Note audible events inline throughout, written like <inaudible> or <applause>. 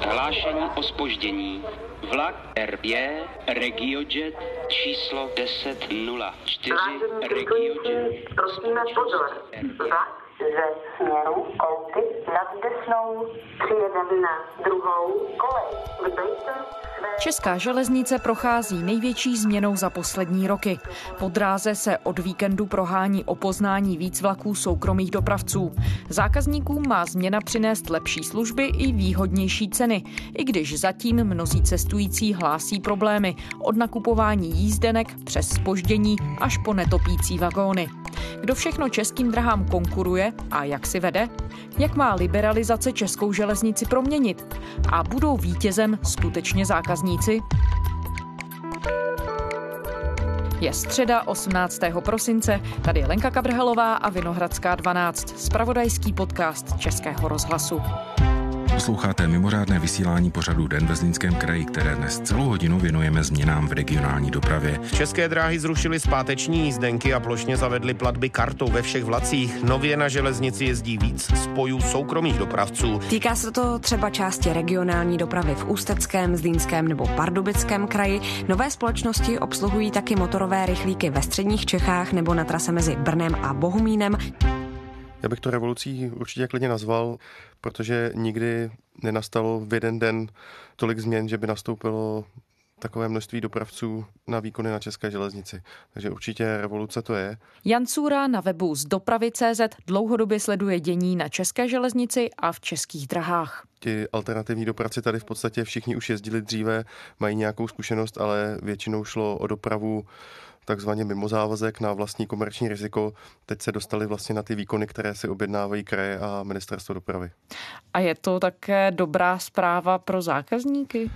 Hlášení o spoždění. Vlak RB Regiojet číslo 1004 Regiojet. Prosíme pozor. Vlak ze směru Kolky nad Desnou přijede na druhou kolej. Česká železnice prochází největší změnou za poslední roky. Po dráze se od víkendu prohání o poznání víc vlaků soukromých dopravců. Zákazníkům má změna přinést lepší služby i výhodnější ceny, i když zatím mnozí cestující hlásí problémy od nakupování jízdenek přes spoždění až po netopící vagóny. Kdo všechno českým drahám konkuruje a jak si vede? Jak má liberalizace českou železnici proměnit? A budou vítězem skutečně zákazníci? Je středa 18. prosince, tady je Lenka Kabrhelová a Vinohradská 12, spravodajský podcast Českého rozhlasu. Posloucháte mimořádné vysílání pořadu Den ve Zlínském kraji, které dnes celou hodinu věnujeme změnám v regionální dopravě. České dráhy zrušily zpáteční jízdenky a plošně zavedly platby kartou ve všech vlacích. Nově na železnici jezdí víc spojů soukromých dopravců. Týká se to třeba části regionální dopravy v Ústeckém, Zlínském nebo Pardubickém kraji. Nové společnosti obsluhují taky motorové rychlíky ve středních Čechách nebo na trase mezi Brnem a Bohumínem. Já bych to revolucí určitě klidně nazval, protože nikdy nenastalo v jeden den tolik změn, že by nastoupilo takové množství dopravců na výkony na české železnici. Takže určitě revoluce to je. Jan Cůra na webu z dopravy.cz dlouhodobě sleduje dění na české železnici a v českých drahách. Ti alternativní dopravci tady v podstatě všichni už jezdili dříve, mají nějakou zkušenost, ale většinou šlo o dopravu takzvaně mimo závazek na vlastní komerční riziko. Teď se dostali vlastně na ty výkony, které si objednávají kraje a ministerstvo dopravy. A je to také dobrá zpráva pro zákazníky?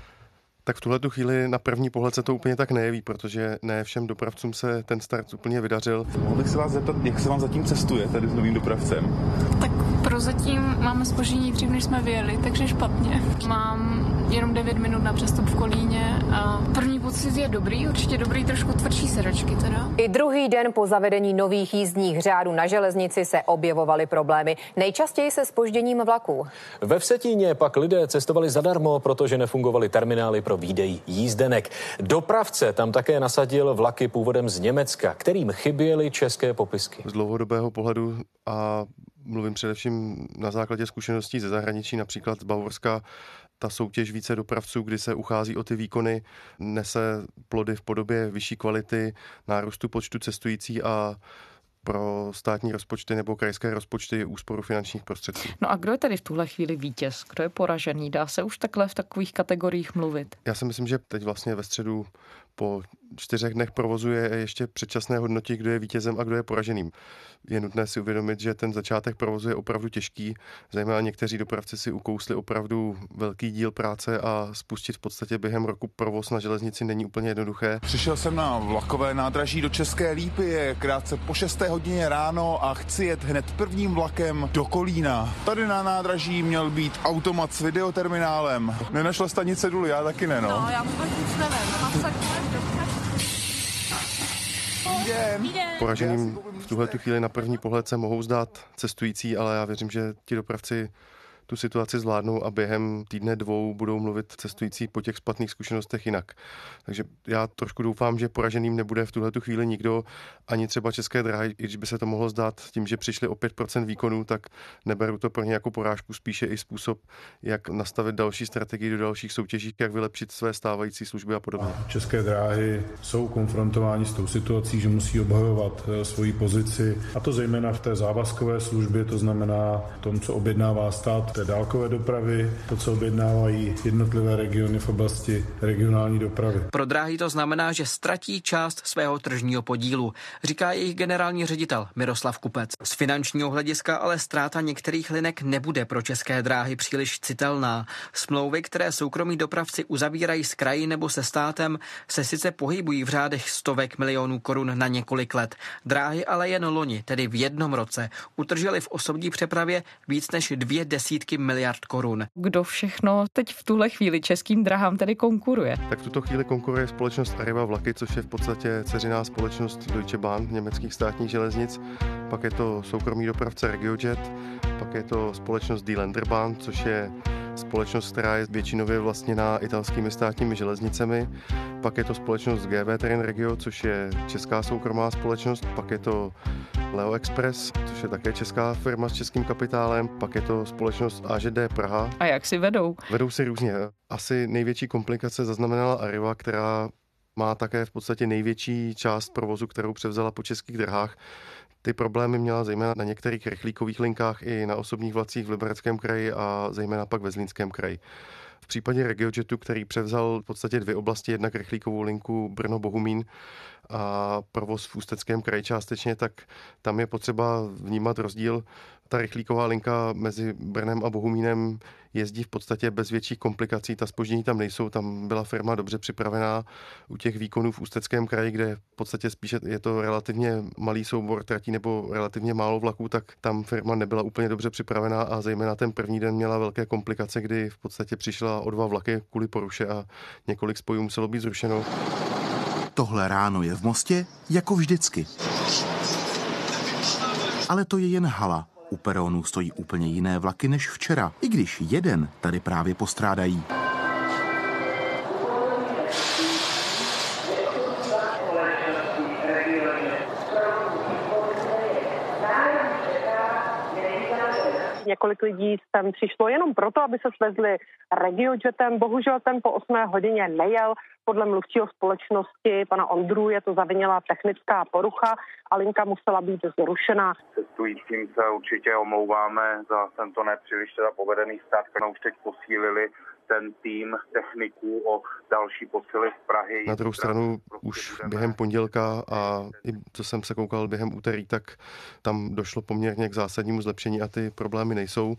Tak v tuhle tu chvíli na první pohled se to úplně tak nejeví, protože ne všem dopravcům se ten start úplně vydařil. Mohl bych se vás zeptat, jak se vám zatím cestuje tady s novým dopravcem? Tak prozatím máme spoždění dřív, než jsme vyjeli, takže špatně. Mám jenom 9 minut na přestup v Kolíně a první pocit je dobrý, určitě dobrý, trošku tvrdší sedačky teda. I druhý den po zavedení nových jízdních řádů na železnici se objevovaly problémy. Nejčastěji se spožděním vlaků. Ve Vsetíně pak lidé cestovali zadarmo, protože nefungovaly terminály pro výdej jízdenek. Dopravce tam také nasadil vlaky původem z Německa, kterým chyběly české popisky. Z dlouhodobého pohledu a mluvím především na základě zkušeností ze zahraničí, například z Bavorska, ta soutěž více dopravců, kdy se uchází o ty výkony, nese plody v podobě vyšší kvality, nárůstu počtu cestující a pro státní rozpočty nebo krajské rozpočty úsporu finančních prostředků. No a kdo je tedy v tuhle chvíli vítěz? Kdo je poražený? Dá se už takhle v takových kategoriích mluvit? Já si myslím, že teď vlastně ve středu po čtyřech dnech provozu je ještě předčasné hodnotí, kdo je vítězem a kdo je poraženým. Je nutné si uvědomit, že ten začátek provozu je opravdu těžký, zejména někteří dopravci si ukousli opravdu velký díl práce a spustit v podstatě během roku provoz na železnici není úplně jednoduché. Přišel jsem na vlakové nádraží do České Lípy, je krátce po 6. hodině ráno a chci jet hned prvním vlakem do Kolína. Tady na nádraží měl být automat s videoterminálem. Nenašla stanice důl, já taky ne, no. No, já vůbec nic nevím. Poraženým v tuhle tu chvíli na první pohled se mohou zdát cestující, ale já věřím, že ti dopravci tu situaci zvládnou a během týdne dvou budou mluvit cestující po těch splatných zkušenostech jinak. Takže já trošku doufám, že poraženým nebude v tuhle tu chvíli nikdo, ani třeba české dráhy, i když by se to mohlo zdát tím, že přišli o 5% výkonů, tak neberu to pro ně jako porážku, spíše i způsob, jak nastavit další strategii do dalších soutěží, jak vylepšit své stávající služby a podobně. České dráhy jsou konfrontováni s tou situací, že musí obhajovat eh, svoji pozici, a to zejména v té závazkové službě, to znamená v tom, co objednává stát, té dálkové dopravy, to, co objednávají jednotlivé regiony v oblasti regionální dopravy. Pro dráhy to znamená, že ztratí část svého tržního podílu, říká jejich generální ředitel Miroslav Kupec. Z finančního hlediska ale ztráta některých linek nebude pro české dráhy příliš citelná. Smlouvy, které soukromí dopravci uzavírají s kraji nebo se státem, se sice pohybují v řádech stovek milionů korun na několik let. Dráhy ale jen loni, tedy v jednom roce, utržili v osobní přepravě víc než dvě desítky desítky miliard korun. Kdo všechno teď v tuhle chvíli českým drahám tedy konkuruje? Tak v tuto chvíli konkuruje společnost Arriva Vlaky, což je v podstatě ceřiná společnost Deutsche Bahn, německých státních železnic. Pak je to soukromý dopravce RegioJet, pak je to společnost Die Länderbahn, což je společnost, která je většinově vlastněná italskými státními železnicemi. Pak je to společnost GV Train Regio, což je česká soukromá společnost. Pak je to Leo Express, což je také česká firma s českým kapitálem. Pak je to společnost AŽD Praha. A jak si vedou? Vedou si různě. Asi největší komplikace zaznamenala Arriva, která má také v podstatě největší část provozu, kterou převzala po českých drahách. Ty problémy měla zejména na některých rychlíkových linkách i na osobních vlacích v Libereckém kraji a zejména pak ve Zlínském kraji. V případě RegioJetu, který převzal v podstatě dvě oblasti, jednak rychlíkovou linku Brno-Bohumín a provoz v Ústeckém kraji částečně, tak tam je potřeba vnímat rozdíl. Ta rychlíková linka mezi Brnem a Bohumínem jezdí v podstatě bez větších komplikací, ta spoždění tam nejsou, tam byla firma dobře připravená u těch výkonů v Ústeckém kraji, kde v podstatě spíše je to relativně malý soubor tratí nebo relativně málo vlaků, tak tam firma nebyla úplně dobře připravená a zejména ten první den měla velké komplikace, kdy v podstatě přišla o dva vlaky kvůli poruše a několik spojů muselo být zrušeno. Tohle ráno je v Mostě jako vždycky. Ale to je jen hala. U peronů stojí úplně jiné vlaky než včera, i když jeden tady právě postrádají. Několik lidí sem přišlo jenom proto, aby se svezli regiojetem. Bohužel ten po 8 hodině nejel. Podle mluvčího společnosti pana Ondru je to zavinila technická porucha a linka musela být zrušena. Cestujícím se určitě omlouváme za tento nepříliš teda povedený start, kterou už teď posílili ten tým techniků o další posily z Prahy. Na druhou stranu už během pondělka a i co jsem se koukal během úterý, tak tam došlo poměrně k zásadnímu zlepšení a ty problémy nejsou.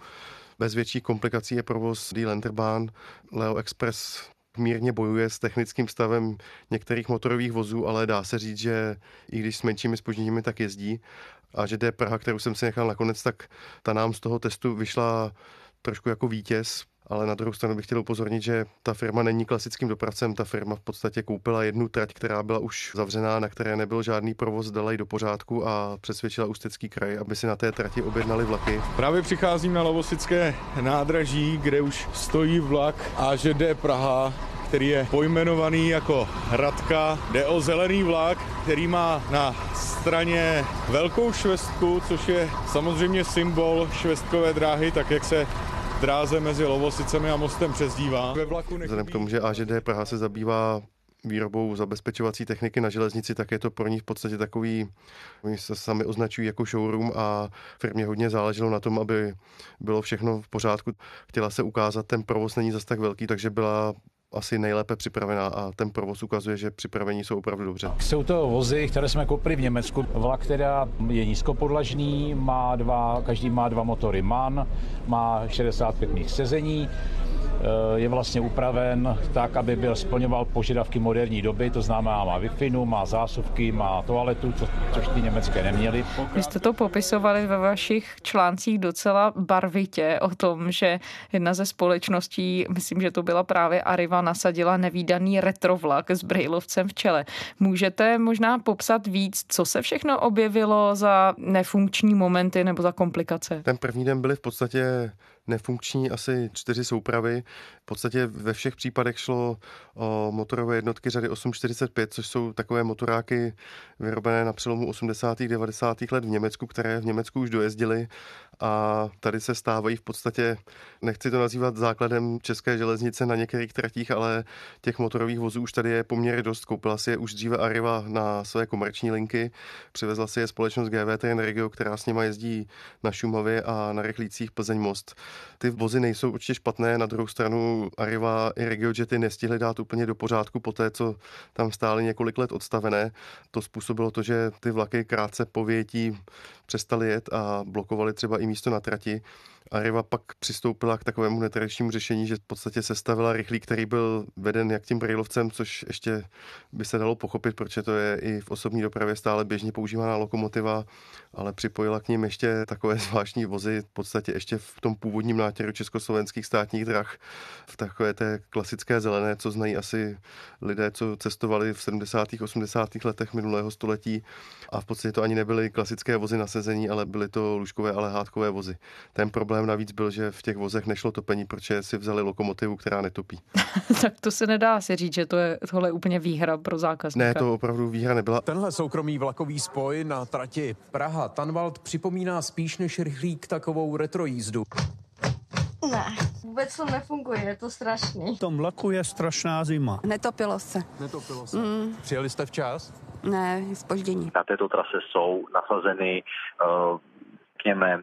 Bez větších komplikací je provoz Die Länderbahn, Leo Express mírně bojuje s technickým stavem některých motorových vozů, ale dá se říct, že i když s menšími spožděními tak jezdí a že D Praha, kterou jsem si nechal nakonec, tak ta nám z toho testu vyšla trošku jako vítěz, ale na druhou stranu bych chtěl upozornit, že ta firma není klasickým dopravcem, ta firma v podstatě koupila jednu trať, která byla už zavřená, na které nebyl žádný provoz, dala ji do pořádku a přesvědčila Ústecký kraj, aby si na té trati objednali vlaky. Právě přicházím na Lovosické nádraží, kde už stojí vlak AŽD Praha, který je pojmenovaný jako Hradka. Jde o zelený vlak, který má na straně velkou švestku, což je samozřejmě symbol švestkové dráhy, tak jak se dráze mezi Lovosicemi a mostem přezdívá. Ve vlaku Vzhledem k tomu, že AŽD Praha se zabývá výrobou zabezpečovací techniky na železnici, tak je to pro ní v podstatě takový, oni se sami označují jako showroom a firmě hodně záleželo na tom, aby bylo všechno v pořádku. Chtěla se ukázat, ten provoz není zas tak velký, takže byla asi nejlépe připravená a ten provoz ukazuje, že připravení jsou opravdu dobře. Jsou to vozy, které jsme koupili v Německu. Vlak teda je nízkopodlažný, má dva, každý má dva motory MAN, má 65 míst sezení, je vlastně upraven tak, aby byl splňoval požadavky moderní doby, to znamená má wi má zásuvky, má toaletu, co, což ty německé neměly. Vy jste to popisovali ve vašich článcích docela barvitě o tom, že jedna ze společností, myslím, že to byla právě Arriva, nasadila nevýdaný retrovlak s brejlovcem v čele. Můžete možná popsat víc, co se všechno objevilo za nefunkční momenty nebo za komplikace? Ten první den byly v podstatě nefunkční asi čtyři soupravy. V podstatě ve všech případech šlo o motorové jednotky řady 845, což jsou takové motoráky vyrobené na přelomu 80. 90. let v Německu, které v Německu už dojezdily a tady se stávají v podstatě, nechci to nazývat základem české železnice na některých tratích, ale těch motorových vozů už tady je poměrně dost. Koupila si je už dříve Arriva na své komerční linky, přivezla si je společnost GVT Regio, která s nima jezdí na Šumavě a na rychlících Plzeň Most. Ty vozy nejsou určitě špatné, na druhou stranu Arriva i RegioJety nestihly dát úplně do pořádku po té, co tam stály několik let odstavené. To způsobilo to, že ty vlaky krátce po větí přestali jet a blokovali třeba i místo na trati Arriva pak přistoupila k takovému netradičnímu řešení, že v podstatě sestavila rychlík, který byl veden jak tím brailovcem, což ještě by se dalo pochopit, proč to je i v osobní dopravě stále běžně používaná lokomotiva, ale připojila k ním ještě takové <laughs> zvláštní vozy, v podstatě ještě v tom původním nátěru československých státních drah, v takové té klasické zelené, co znají asi lidé, co cestovali v 70. 80. letech minulého století a v podstatě to ani nebyly klasické vozy na sezení, ale byly to lůžkové a lehátkové vozy. Ten problém navíc byl, že v těch vozech nešlo topení, protože si vzali lokomotivu, která netopí. <laughs> tak to se nedá si říct, že to je tohle úplně výhra pro zákazníka. Ne, to opravdu výhra nebyla. Tenhle soukromý vlakový spoj na trati Praha-Tanvald připomíná spíš než rychlík takovou retrojízdu. Ne, vůbec to nefunguje, je to strašný. V tom vlaku je strašná zima. Netopilo se. Netopilo se. Mm. Přijeli jste včas? Ne, spoždění. Na této trase jsou nasazeny, uh, řekněme,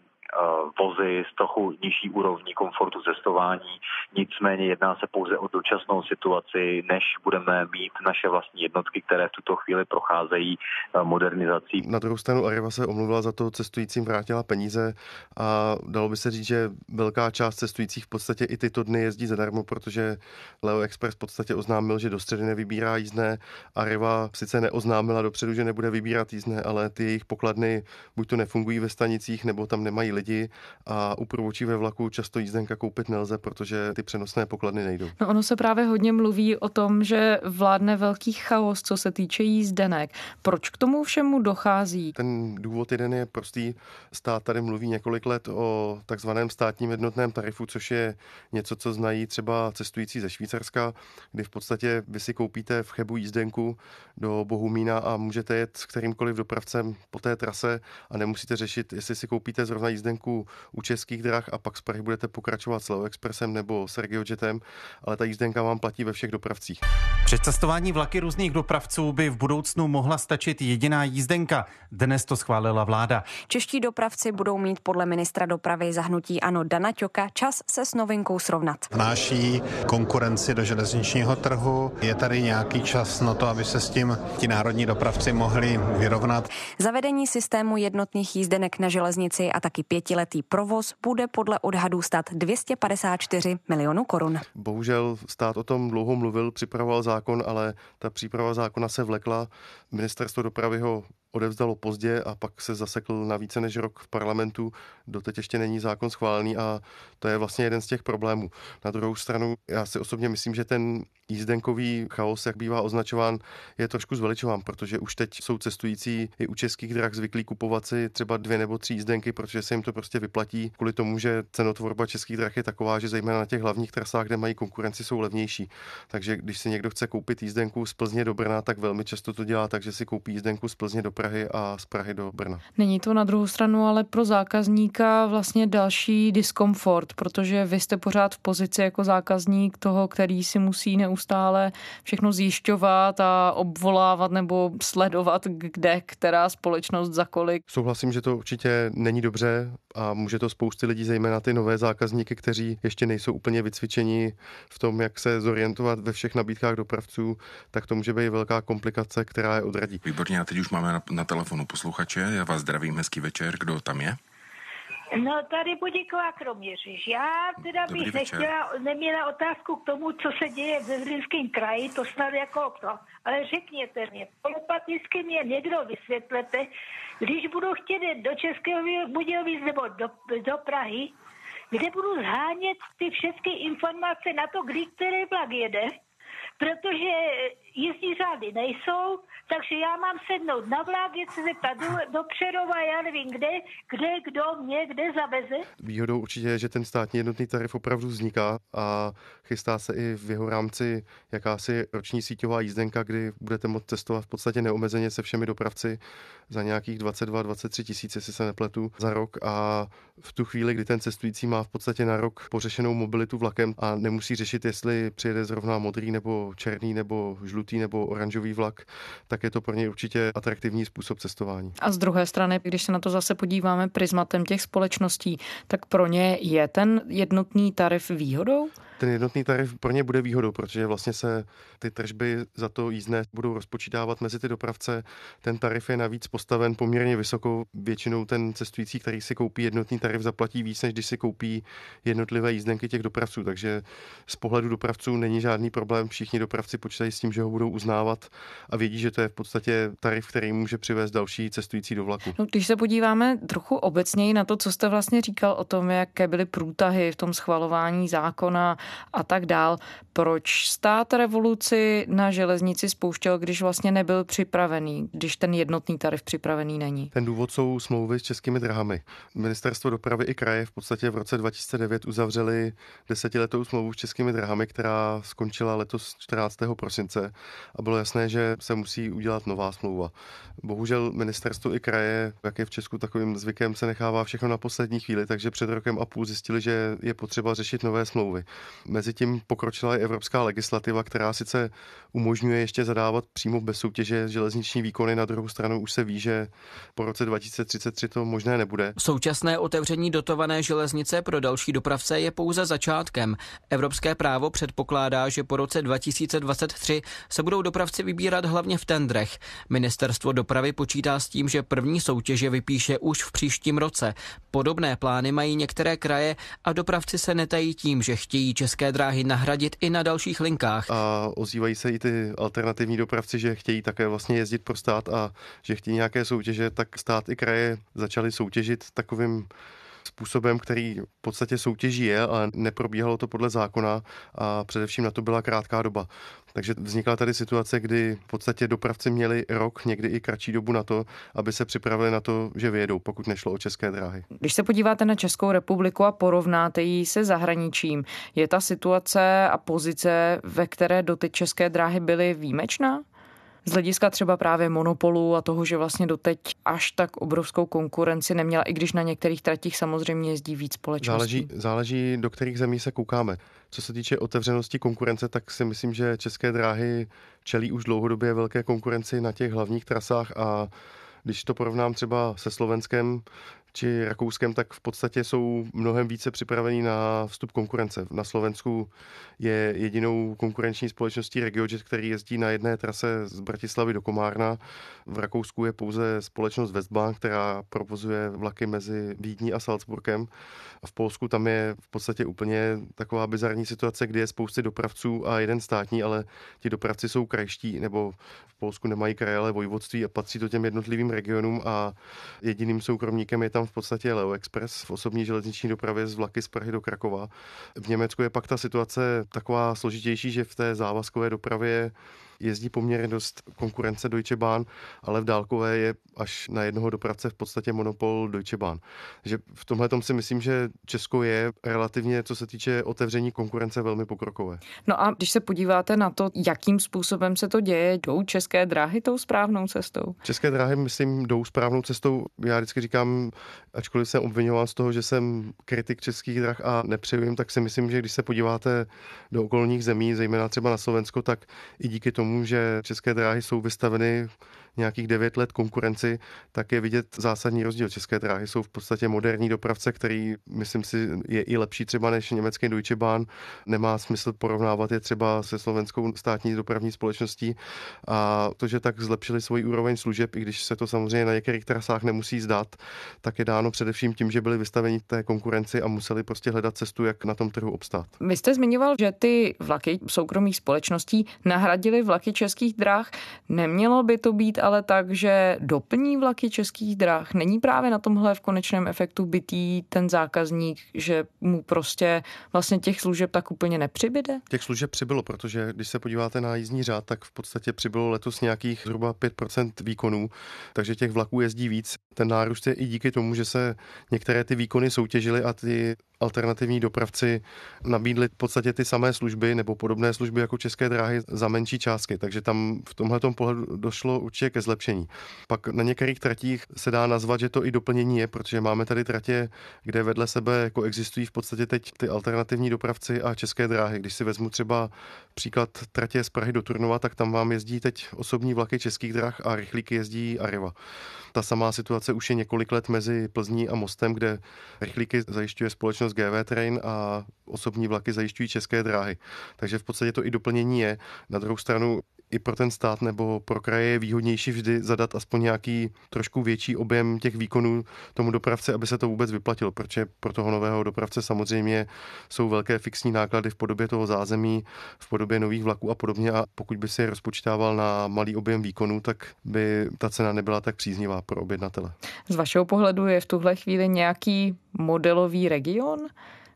vozy s trochu nižší úrovní komfortu cestování. Nicméně jedná se pouze o dočasnou situaci, než budeme mít naše vlastní jednotky, které v tuto chvíli procházejí eh, modernizací. Na druhou stranu Arriva se omluvila za to cestujícím vrátila peníze a dalo by se říct, že velká část cestujících v podstatě i tyto dny jezdí zadarmo, protože Leo Express v podstatě oznámil, že do středy nevybírá jízdné. Arriva sice neoznámila dopředu, že nebude vybírat jízdné, ale ty jejich pokladny buď to nefungují ve stanicích, nebo tam nemají lidi a u průvočí ve vlaku často jízdenka koupit nelze, protože ty přenosné pokladny nejdou. No ono se právě hodně mluví o tom, že vládne velký chaos, co se týče jízdenek. Proč k tomu všemu dochází? Ten důvod jeden je prostý. Stát tady mluví několik let o takzvaném státním jednotném tarifu, což je něco, co znají třeba cestující ze Švýcarska, kdy v podstatě vy si koupíte v Chebu jízdenku do Bohumína a můžete jet s kterýmkoliv dopravcem po té trase a nemusíte řešit, jestli si koupíte zrovna jízdenku jízdenku u českých drah a pak z Prahy budete pokračovat s Leo Expressem nebo s Regiojetem, ale ta jízdenka vám platí ve všech dopravcích. Při cestování vlaky různých dopravců by v budoucnu mohla stačit jediná jízdenka. Dnes to schválila vláda. Čeští dopravci budou mít podle ministra dopravy zahnutí Ano Dana Ťoka čas se s novinkou srovnat. Vnáší konkurenci do železničního trhu. Je tady nějaký čas na to, aby se s tím ti národní dopravci mohli vyrovnat. Zavedení systému jednotných jízdenek na železnici a taky pětiletý provoz bude podle odhadů stát 254 milionů korun. Bohužel stát o tom dlouho mluvil, připravoval zákon, ale ta příprava zákona se vlekla. Ministerstvo dopravy ho odevzdalo pozdě a pak se zasekl na více než rok v parlamentu. Doteď ještě není zákon schválený a to je vlastně jeden z těch problémů. Na druhou stranu, já si osobně myslím, že ten jízdenkový chaos, jak bývá označován, je trošku zveličován, protože už teď jsou cestující i u českých drah zvyklí kupovat si třeba dvě nebo tři jízdenky, protože se jim to prostě vyplatí kvůli tomu, že cenotvorba českých drah je taková, že zejména na těch hlavních trasách, kde mají konkurenci, jsou levnější. Takže když si někdo chce koupit jízdenku z Plzně do Brna, tak velmi často to dělá tak, že si koupí jízdenku z Plzně do Prahy a z Prahy do Brna. Není to na druhou stranu ale pro zákazníka vlastně další diskomfort, protože vy jste pořád v pozici jako zákazník toho, který si musí neustále všechno zjišťovat a obvolávat nebo sledovat, kde která společnost za kolik. Souhlasím, že to určitě není dobře a může to spousty lidí, zejména ty nové zákazníky, kteří ještě nejsou úplně vycvičeni v tom, jak se zorientovat ve všech nabídkách dopravců, tak to může být velká komplikace, která je odradí. Výborně, a teď už máme na, telefonu posluchače. Já vás zdravím, hezký večer. Kdo tam je? No tady Budiková Kroměříž. Já teda Dobrý bych večer. nechtěla, neměla otázku k tomu, co se děje ve Zlínském kraji, to snad jako to. Ale řekněte mě, telepaticky mě někdo vysvětlete, když budu chtět do Českého Budějovic nebo do, do Prahy, kde budu zhánět ty všechny informace na to, kdy který vlak jede, protože jízdní řády nejsou, takže já mám sednout na vlak, jet se zeptat do, do Přerova, já nevím kde, kde, kdo mě, kde zaveze. Výhodou určitě je, že ten státní jednotný tarif opravdu vzniká a chystá se i v jeho rámci jakási roční síťová jízdenka, kdy budete moct cestovat v podstatě neomezeně se všemi dopravci za nějakých 22-23 tisíc, jestli se nepletu, za rok a v tu chvíli, kdy ten cestující má v podstatě na rok pořešenou mobilitu vlakem a nemusí řešit, jestli přijede zrovna modrý nebo černý nebo žlutý žlutý nebo oranžový vlak, tak je to pro ně určitě atraktivní způsob cestování. A z druhé strany, když se na to zase podíváme prismatem těch společností, tak pro ně je ten jednotný tarif výhodou? ten jednotný tarif pro ně bude výhodou, protože vlastně se ty tržby za to jízdné budou rozpočítávat mezi ty dopravce. Ten tarif je navíc postaven poměrně vysokou. Většinou ten cestující, který si koupí jednotný tarif, zaplatí víc, než když si koupí jednotlivé jízdenky těch dopravců. Takže z pohledu dopravců není žádný problém. Všichni dopravci počítají s tím, že ho budou uznávat a vědí, že to je v podstatě tarif, který může přivést další cestující do vlaku. No, když se podíváme trochu obecněji na to, co jste vlastně říkal o tom, jaké byly průtahy v tom schvalování zákona a tak dál. Proč stát revoluci na železnici spouštěl, když vlastně nebyl připravený, když ten jednotný tarif připravený není? Ten důvod jsou smlouvy s českými drahami. Ministerstvo dopravy i kraje v podstatě v roce 2009 uzavřeli desetiletou smlouvu s českými drahami, která skončila letos 14. prosince a bylo jasné, že se musí udělat nová smlouva. Bohužel ministerstvo i kraje, jak je v Česku takovým zvykem, se nechává všechno na poslední chvíli, takže před rokem a půl zjistili, že je potřeba řešit nové smlouvy. Mezitím pokročila i evropská legislativa, která sice umožňuje ještě zadávat přímo bez soutěže železniční výkony, na druhou stranu už se ví, že po roce 2033 to možné nebude. Současné otevření dotované železnice pro další dopravce je pouze začátkem. Evropské právo předpokládá, že po roce 2023 se budou dopravci vybírat hlavně v tendrech. Ministerstvo dopravy počítá s tím, že první soutěže vypíše už v příštím roce. Podobné plány mají některé kraje a dopravci se netají tím, že chtějí české dráhy nahradit i na dalších linkách. A ozývají se i ty alternativní dopravci, že chtějí také vlastně jezdit pro stát a že chtějí nějaké soutěže, tak stát i kraje začaly soutěžit takovým způsobem, který v podstatě soutěží je, ale neprobíhalo to podle zákona a především na to byla krátká doba. Takže vznikla tady situace, kdy v podstatě dopravci měli rok, někdy i kratší dobu na to, aby se připravili na to, že vyjedou, pokud nešlo o české dráhy. Když se podíváte na Českou republiku a porovnáte ji se zahraničím, je ta situace a pozice, ve které doteď české dráhy byly výjimečná? Z hlediska třeba právě monopolu a toho, že vlastně doteď až tak obrovskou konkurenci neměla, i když na některých tratích samozřejmě jezdí víc společností. Záleží, záleží, do kterých zemí se koukáme. Co se týče otevřenosti konkurence, tak si myslím, že české dráhy čelí už dlouhodobě velké konkurenci na těch hlavních trasách a když to porovnám třeba se Slovenskem, či Rakouskem, tak v podstatě jsou mnohem více připravení na vstup konkurence. Na Slovensku je jedinou konkurenční společností RegioJet, který jezdí na jedné trase z Bratislavy do Komárna. V Rakousku je pouze společnost Westbahn, která provozuje vlaky mezi Vídní a Salzburgem. A v Polsku tam je v podstatě úplně taková bizarní situace, kdy je spousty dopravců a jeden státní, ale ti dopravci jsou krajští, nebo v Polsku nemají kraje, ale vojvodství a patří to těm jednotlivým regionům a jediným soukromníkem je tam v podstatě Leo Express v osobní železniční dopravě z vlaky z Prahy do Krakova. V Německu je pak ta situace taková složitější, že v té závazkové dopravě jezdí poměrně dost konkurence Deutsche Bahn, ale v dálkové je až na jednoho dopravce v podstatě monopol Deutsche Bahn. Takže v tomhle si myslím, že Česko je relativně, co se týče otevření konkurence, velmi pokrokové. No a když se podíváte na to, jakým způsobem se to děje, jdou české dráhy tou správnou cestou? České dráhy, myslím, jdou správnou cestou. Já vždycky říkám, ačkoliv jsem obvinován z toho, že jsem kritik českých drah a nepřeju tak si myslím, že když se podíváte do okolních zemí, zejména třeba na Slovensko, tak i díky tomu tomu, že české dráhy jsou vystaveny nějakých 9 let konkurenci, tak je vidět zásadní rozdíl. České dráhy jsou v podstatě moderní dopravce, který, myslím si, je i lepší třeba než německý Deutsche Bahn. Nemá smysl porovnávat je třeba se slovenskou státní dopravní společností. A to, že tak zlepšili svoji úroveň služeb, i když se to samozřejmě na některých trasách nemusí zdát, tak je dáno především tím, že byli vystaveni té konkurenci a museli prostě hledat cestu, jak na tom trhu obstát. Vy jste zmiňoval, že ty vlaky soukromých společností nahradily vlaky českých dráh. Nemělo by to být ale tak, že doplní vlaky českých dráh. Není právě na tomhle v konečném efektu bytý ten zákazník, že mu prostě vlastně těch služeb tak úplně nepřibyde? Těch služeb přibylo, protože když se podíváte na jízdní řád, tak v podstatě přibylo letos nějakých zhruba 5% výkonů, takže těch vlaků jezdí víc. Ten nárůst je i díky tomu, že se některé ty výkony soutěžily a ty alternativní dopravci nabídli v podstatě ty samé služby nebo podobné služby jako České dráhy za menší částky, takže tam v tomhle pohledu došlo určitě ke zlepšení. Pak na některých tratích se dá nazvat, že to i doplnění je, protože máme tady tratě, kde vedle sebe jako existují v podstatě teď ty alternativní dopravci a České dráhy. Když si vezmu třeba příklad tratě z Prahy do Turnova, tak tam vám jezdí teď osobní vlaky českých drah a rychlíky jezdí Arriva. Ta samá situace už je několik let mezi Plzní a Mostem, kde rychlíky zajišťuje společnost GV Train a osobní vlaky zajišťují české dráhy. Takže v podstatě to i doplnění je. Na druhou stranu i pro ten stát nebo pro kraje je výhodnější vždy zadat aspoň nějaký trošku větší objem těch výkonů tomu dopravce, aby se to vůbec vyplatilo, protože pro toho nového dopravce samozřejmě jsou velké fixní náklady v podobě toho zázemí, v podobě nových vlaků a podobně a pokud by si je rozpočítával na malý objem výkonů, tak by ta cena nebyla tak příznivá pro objednatele. Z vašeho pohledu je v tuhle chvíli nějaký modelový region?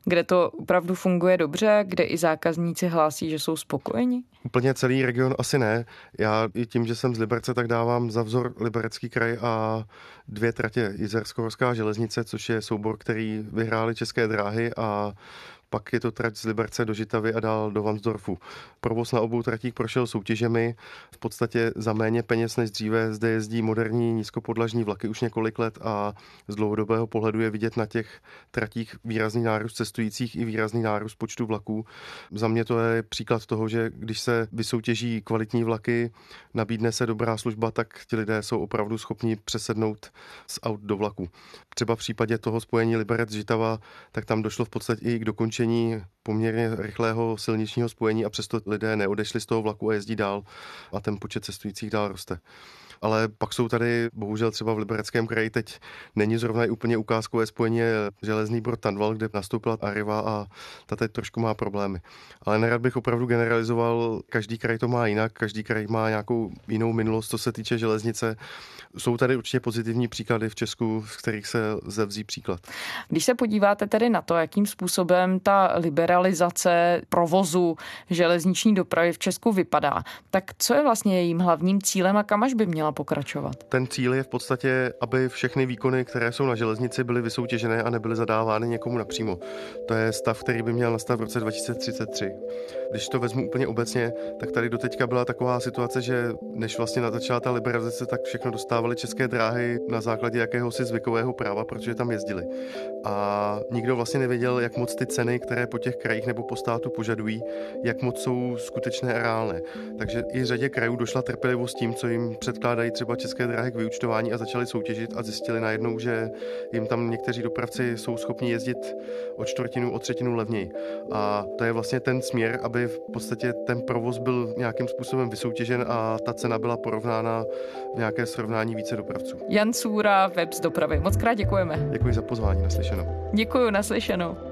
kde to opravdu funguje dobře, kde i zákazníci hlásí, že jsou spokojeni? Úplně celý region asi ne. Já i tím, že jsem z Liberce, tak dávám za vzor Liberecký kraj a dvě tratě. Jizersko-horská železnice, což je soubor, který vyhráli české dráhy a pak je to trať z Liberce do Žitavy a dál do Vansdorfu. Provoz na obou tratích prošel soutěžemi. V podstatě za méně peněz než dříve zde jezdí moderní nízkopodlažní vlaky už několik let a z dlouhodobého pohledu je vidět na těch tratích výrazný nárůst cestujících i výrazný nárůst počtu vlaků. Za mě to je příklad toho, že když se vysoutěží kvalitní vlaky, nabídne se dobrá služba, tak ti lidé jsou opravdu schopni přesednout z aut do vlaku. Třeba v případě toho spojení Liberec-Žitava, tak tam došlo v podstatě i k dokončení dokončení poměrně rychlého silničního spojení a přesto lidé neodešli z toho vlaku a jezdí dál a ten počet cestujících dál roste ale pak jsou tady, bohužel třeba v Libereckém kraji teď není zrovna úplně ukázkové spojení železný brod Tanval, kde nastoupila Arriva a ta teď trošku má problémy. Ale nerad bych opravdu generalizoval, každý kraj to má jinak, každý kraj má nějakou jinou minulost, co se týče železnice. Jsou tady určitě pozitivní příklady v Česku, z kterých se lze vzít příklad. Když se podíváte tedy na to, jakým způsobem ta liberalizace provozu železniční dopravy v Česku vypadá, tak co je vlastně jejím hlavním cílem a kam až by měla pokračovat? Ten cíl je v podstatě, aby všechny výkony, které jsou na železnici, byly vysoutěžené a nebyly zadávány někomu napřímo. To je stav, který by měl nastat v roce 2033. Když to vezmu úplně obecně, tak tady doteďka byla taková situace, že než vlastně začala ta liberalizace, tak všechno dostávali české dráhy na základě jakéhosi zvykového práva, protože tam jezdili. A nikdo vlastně nevěděl, jak moc ty ceny, které po těch krajích nebo po státu požadují, jak moc jsou skutečné a reálné. Takže i řadě krajů došla trpělivost tím, co jim předkládá dají třeba české dráhy k vyučtování a začali soutěžit a zjistili najednou, že jim tam někteří dopravci jsou schopni jezdit o čtvrtinu, o třetinu levněji. A to je vlastně ten směr, aby v podstatě ten provoz byl nějakým způsobem vysoutěžen a ta cena byla porovnána v nějaké srovnání více dopravců. Jan Sůra, web z dopravy. Moc krát děkujeme. Děkuji za pozvání, naslyšenou. Děkuji, naslyšenou.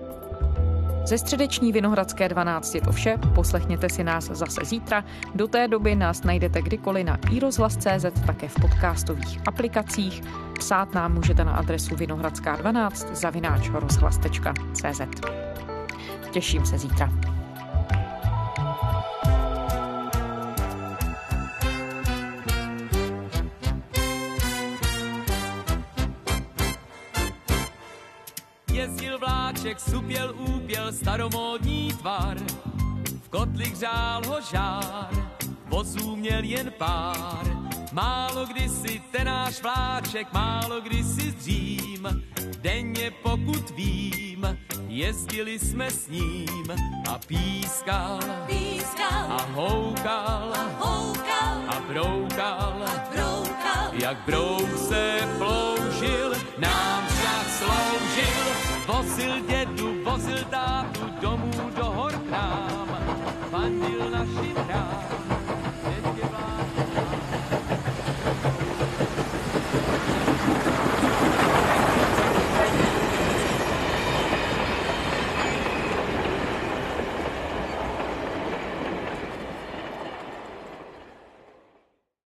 Ze středeční Vinohradské 12 je to vše, poslechněte si nás zase zítra. Do té doby nás najdete kdykoliv na iRozhlas.cz, také v podcastových aplikacích. Psát nám můžete na adresu vinohradská12 zavináč rozhlas.cz. Těším se zítra. vláček supěl staromódní tvar. V kotli hřál ho žár, vozů měl jen pár. Málo kdy si ten náš vláček, málo kdy si dřím, denně pokud vím, jezdili jsme s ním a pískal, pískal. a houkal, a, houkal, a broukal, a broukal, jak brouk se ploužil, nám však sloužil, vozil dědu, vozil tátu domů do hor k nám, fandil našim hrám.